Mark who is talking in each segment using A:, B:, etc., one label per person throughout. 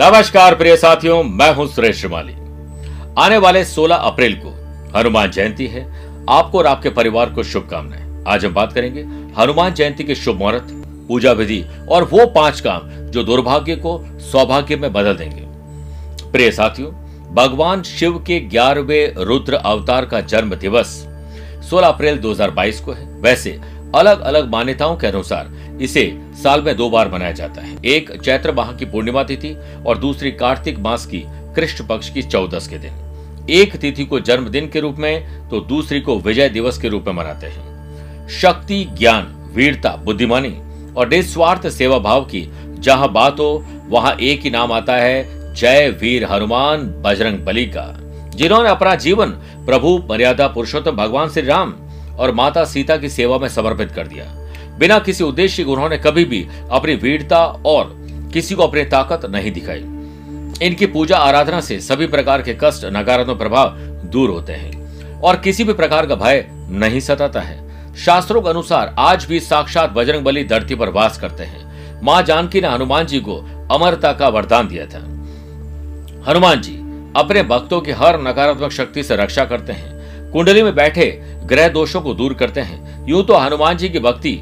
A: नमस्कार प्रिय साथियों, मैं हूँ सुरेश श्रीमाली। आने वाले 16 अप्रैल को हनुमान जयंती है। आपको और आपके परिवार को शुभकामनाएँ। आज हम बात करेंगे हनुमान जयंती के शुभ मुहूर्त, पूजा विधि और वो पाँच काम जो दुर्भाग्य को सौभाग्य में बदल देंगे। प्रिय साथियों, भगवान शिव के ग्यारहवें रुद्र अवतार का जन्म दिवस 16 अप्रैल 2022 को है। वैसे अलग अलग मान्यताओं के अनुसार इसे साल में दो बार मनाया जाता है। एक चैत्र माह की पूर्णिमा तिथि और दूसरी कार्तिक मास की कृष्ण पक्ष की चौदस के दिन। एक तिथि को जन्मदिन के रूप में तो दूसरी को विजय दिवस के रूप में मनाते हैं। शक्ति, ज्ञान, वीरता, बुद्धिमानी और निस्वार्थ सेवा भाव की जहाँ बात हो वहाँ एक ही नाम आता है, जय वीर हनुमान बजरंग बली का, जिन्होंने अपना जीवन प्रभु, मर्यादा, पुरुषोत्तम, भगवान श्री राम और माता सीता की सेवा में समर्पित कर दिया। बिना किसी उद्देश्य के उन्होंने कभी भी अपनी वीरता और किसी को अपनी ताकत नहीं दिखाई। इनकी पूजा आराधना से सभी प्रकार के कष्ट, नकारात्मक प्रभाव दूर होते हैं और किसी भी प्रकार का भय नहीं सताता है। शास्त्रों के अनुसार आज भी साक्षात बजरंग बली धरती पर वास करते हैं। माँ जानकी ने हनुमान जी को अमरता का वरदान दिया था। हनुमान जी अपने भक्तों की हर नकारात्मक शक्ति से रक्षा करते हैं। कुंडली में बैठे ग्रह दोषों को दूर करते हैं। यूँ तो हनुमान जी की भक्ति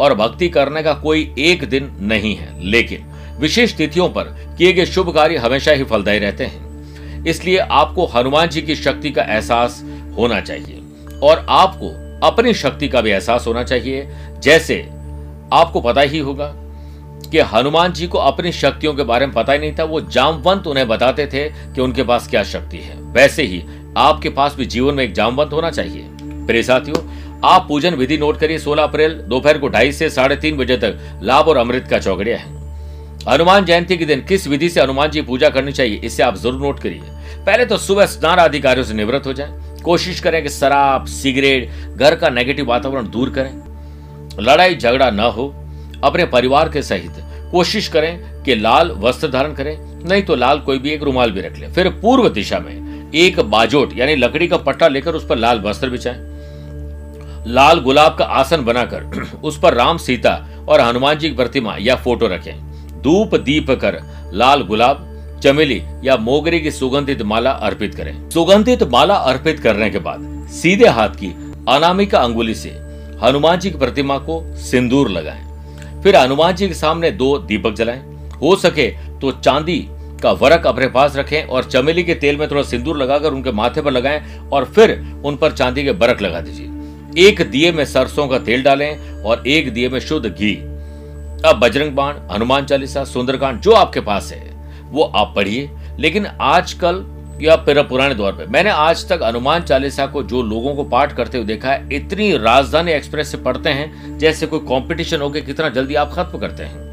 A: और भक्ति करने का कोई एक दिन नहीं है। लेकिन विशेष तिथियों पर किए गए शुभ कार्य हमेशा ही फलदायी रहते हैं। इसलिए आपको हनुमान जी की शक्ति का एहसास होना चाहिए और आपको अपनी शक्ति का भी एहसास होना चाहिए। जैसे आपको पता ही होगा कि हनुमान जी को अपनी शक्तियों के बारे में पता ही नहीं था। वो जामवंत उन्हें बताते थे कि उनके पास क्या शक्ति है। वैसे ही आपके पास भी जीवन में एक जामवंत होना चाहिए। प्रिय साथियों आप पूजन विधि नोट करिए 16 अप्रैल, दोपहर को ढाई से साढ़े तीन बजे तक लाभ और अमृत का चौकड़िया है। हनुमान जयंती के दिन किस विधि से हनुमान जी पूजा करनी चाहिए, इसे आप ज़रूर नोट करिए। पहले तो सुबह स्नान आदि कार्यों से निवृत्त हो जाए। कोशिश करें कि शराब, सिगरेट, घर का नेगेटिव वातावरण दूर करें। लड़ाई झगड़ा न हो, अपने परिवार के सहित। कोशिश करें कि लाल वस्त्र धारण करें, नहीं तो लाल कोई भी एक रुमाल भी रख ले। फिर पूर्व दिशा में एक बाजोट, यानी लकड़ी का पट्टा लेकर उस पर लाल वस्त्र बिछाएँ। लाल गुलाब का आसन बनाकर उस पर राम सीता और हनुमान जी की प्रतिमा या फ़ोटो रखें। धूप दीप कर लाल गुलाब, चमेली या मोगरे की सुगंधित माला अर्पित करें। सुगंधित माला अर्पित करने के बाद सीधे हाथ की अनामिका अंगुली से हनुमान जी की प्रतिमा को सिंदूर लगाएँ। फिर हनुमान जी के सामने दो दीपक जलाएँ। हो सके तो चांदी का वरक अपने पास रखें और चमेली के तेल में थोड़ा सिंदूर लगाकर उनके माथे पर लगाएँ और फिर उन पर चांदी के बरक लगा दीजिए। एक दिए में सरसों का तेल डालें और एक दिए में शुद्ध घी। अब बजरंग बाण, हनुमान चालीसा, सुंदरकांड जो आपके पास है, वो आप पढ़िए। लेकिन आजकल या फिर पुराने दौर पे, मैंने आज तक हनुमान चालीसा को जो लोगों को पाठ करते हुए देखा है, इतनी राजधानी एक्सप्रेस से पढ़ते हैं, जैसे कोई कंपटीशन हो गया, कितना जल्दी आप खत्म करते हैं।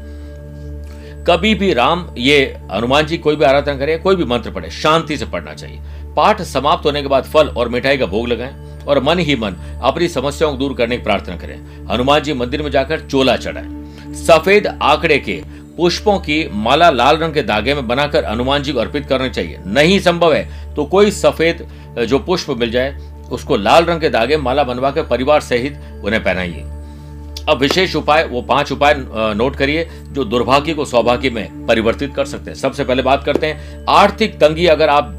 A: कभी भी राम, ये हनुमान जी, कोई भी आराधना करे, कोई भी मंत्र पढ़े, शांति से पढ़ना चाहिए। पाठ समाप्त होने के बाद फल और मिठाई का भोग लगाएँ और मन ही मन अपनी समस्याओं को दूर करने की प्रार्थना करें। हनुमान जी मंदिर में जाकर चोला चढ़ाएँ। सफ़ेद आंकड़े के पुष्पों की माला लाल रंग के धागे में बनाकर हनुमान जी को अर्पित करनी चाहिए। नहीं संभव है तो कोई सफ़ेद जो पुष्प मिल जाए, उसको लाल रंग के धागे माला बनवा कर परिवार सहित उन्हें पहनाइए। अब विशेष उपाय, वो पाँच उपाय नोट करिए, जो दुर्भाग्य को सौभाग्य में परिवर्तित कर सकते हैं। सबसे पहले बात करते हैं, आर्थिक तंगी अगर आप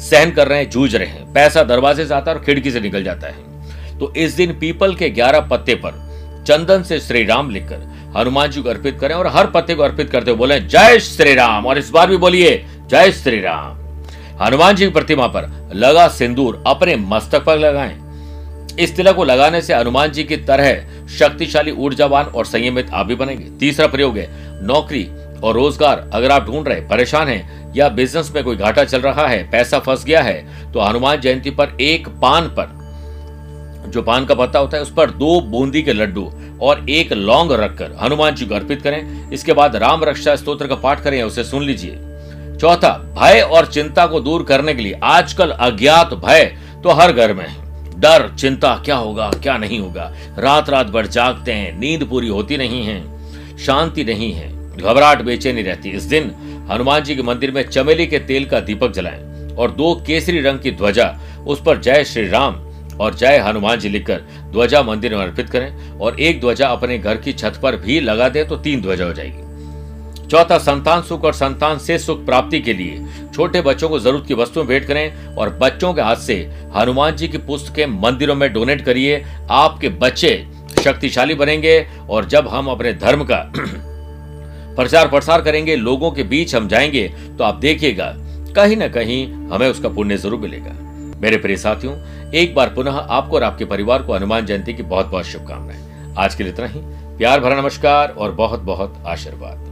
A: सहन कर रहे हैं, जूझ रहे हैं। पैसा दरवाजे से आता है और खिड़की से निकल जाता है। तो इस दिन पीपल के ग्यारह पत्ते पर चंदन से श्री राम लिखकर हनुमान जी को अर्पित करें और हर पत्ते को अर्पित करते हुए बोले, जय श्री राम। और इस बार भी बोलिए, जय श्री राम। हनुमान जी की प्रतिमा पर लगा सिंदूर अपने मस्तक पर लगाएँ। इस तिलक को लगाने से हनुमान जी की तरह शक्तिशाली, ऊर्जावान और संयमित आप भी बनेंगे। तीसरा प्रयोग है, नौकरी और रोज़गार, अगर आप ढूंढ रहे, परेशान हैं, या बिज़नेस में कोई घाटा चल रहा है, पैसा फंस गया है तो हनुमान जयंती पर एक पान पर, जो पान का पत्ता होता है, उस पर दो बूंदी के लड्डू और एक लौंग रखकर हनुमान जी को अर्पित करें। इसके बाद राम रक्षा स्त्रोत्र का पाठ करें उसे सुन लीजिए। चौथा, भय और चिंता को दूर करने के लिए आजकल अज्ञात भय तो हर घर में है। डर, चिंता, क्या होगा, क्या नहीं होगा? रात रात भर जागते हैं, नींद पूरी होती नहीं है, शांति नहीं है। घबराहट बेचैनी रहती। इस दिन हनुमान जी के मंदिर में चमेली के तेल का दीपक जलाएँ और दो केसरी रंग की ध्वजा उस पर जय श्री राम और जय हनुमान जी लिखकर ध्वजा मंदिर में अर्पित करें और एक ध्वजा अपने घर की छत पर भी लगा दे तो तीन ध्वजा हो जाएगी। चौथा, संतान सुख और संतान से सुख प्राप्ति के लिए छोटे बच्चों को ज़रूरत की वस्तुएँ भेंट करें और बच्चों के हाथ से हनुमान जी की पुस्तकें मंदिरों में डोनेट करिए। आपके बच्चे शक्तिशाली बनेंगे और जब हम अपने धर्म का प्रचार प्रसार करेंगे, लोगों के बीच हम जाएँगे तो आप देखिएगा, कहीं ना कहीं हमें उसका पुण्य ज़रूर मिलेगा। मेरे प्रिय साथियों, एक बार पुनः आपको और आपके परिवार को हनुमान जयंती की बहुत बहुत शुभकामनाएँ। आज के लिए इतना ही। प्यार भरा नमस्कार और बहुत बहुत आशीर्वाद।